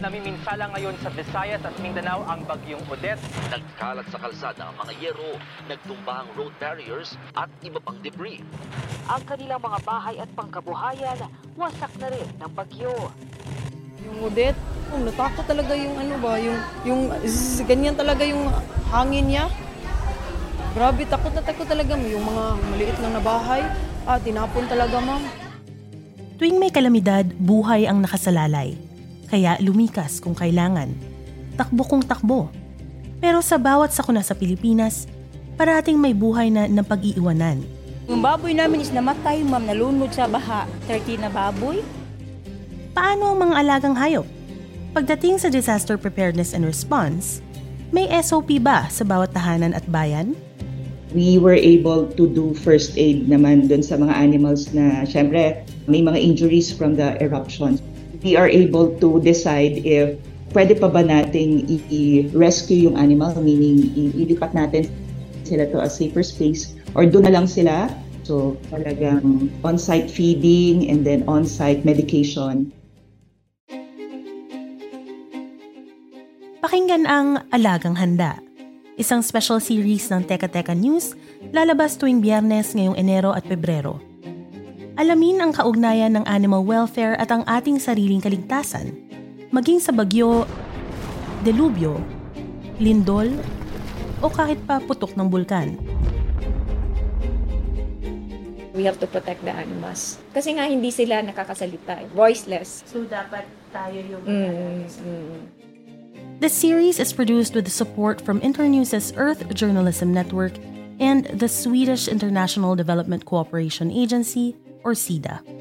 Namiminsala ngayon sa Visayas at Mindanao ang bagyong Odette. Nagkalat sa kalsada ang mga yero, nagtumba ang road barriers at iba pang debris. Ang kanilang mga bahay at pangkabuhayan wasak na rin ng bagyo. Yung Odette, oh, natakot talaga yung ano ba, yung, yung zzz, ganyan talaga yung hangin niya. Grabe, takot na takot talaga yung mga maliit lang na bahay. Ah, tinapon talaga ma'am. Tuwing may kalamidad, buhay ang nakasalalay. Kaya lumikas kung kailangan. Takbo kung takbo. Pero sa bawat sakuna sa Pilipinas, parating may buhay na napag-iiwanan. Yung baboy namin is namatay, ma'am, nalunod sa baha. 30 na baboy. Paano ang mga alagang hayop? Pagdating sa disaster preparedness and response, may SOP ba sa bawat tahanan at bayan? We were able to do first aid naman dun sa mga animals na syempre may mga injuries from the eruptions. We are able to decide if pwede pa ba nating i-rescue yung animal, meaning ilipat natin sila to a safer space or doon na lang sila. So talagang on-site feeding and then on-site medication. Pakinggan ang Alagang Handa, isang special series ng Teka Teka News lalabas tuwing biyernes ngayong Enero at Pebrero. Alamin ang kaugnayan ng animal welfare at ang ating sariling kaligtasan, maging sa bagyo, delubyo, lindol, o kahit pa putok ng bulkan. We have to protect the animals. Kasi nga hindi sila nakakasalita, eh. voiceless. So dapat tayo yung Mm, mm. The series is produced with support from Internews' Earth Journalism Network and the Swedish International Development Cooperation Agency, or SIDA.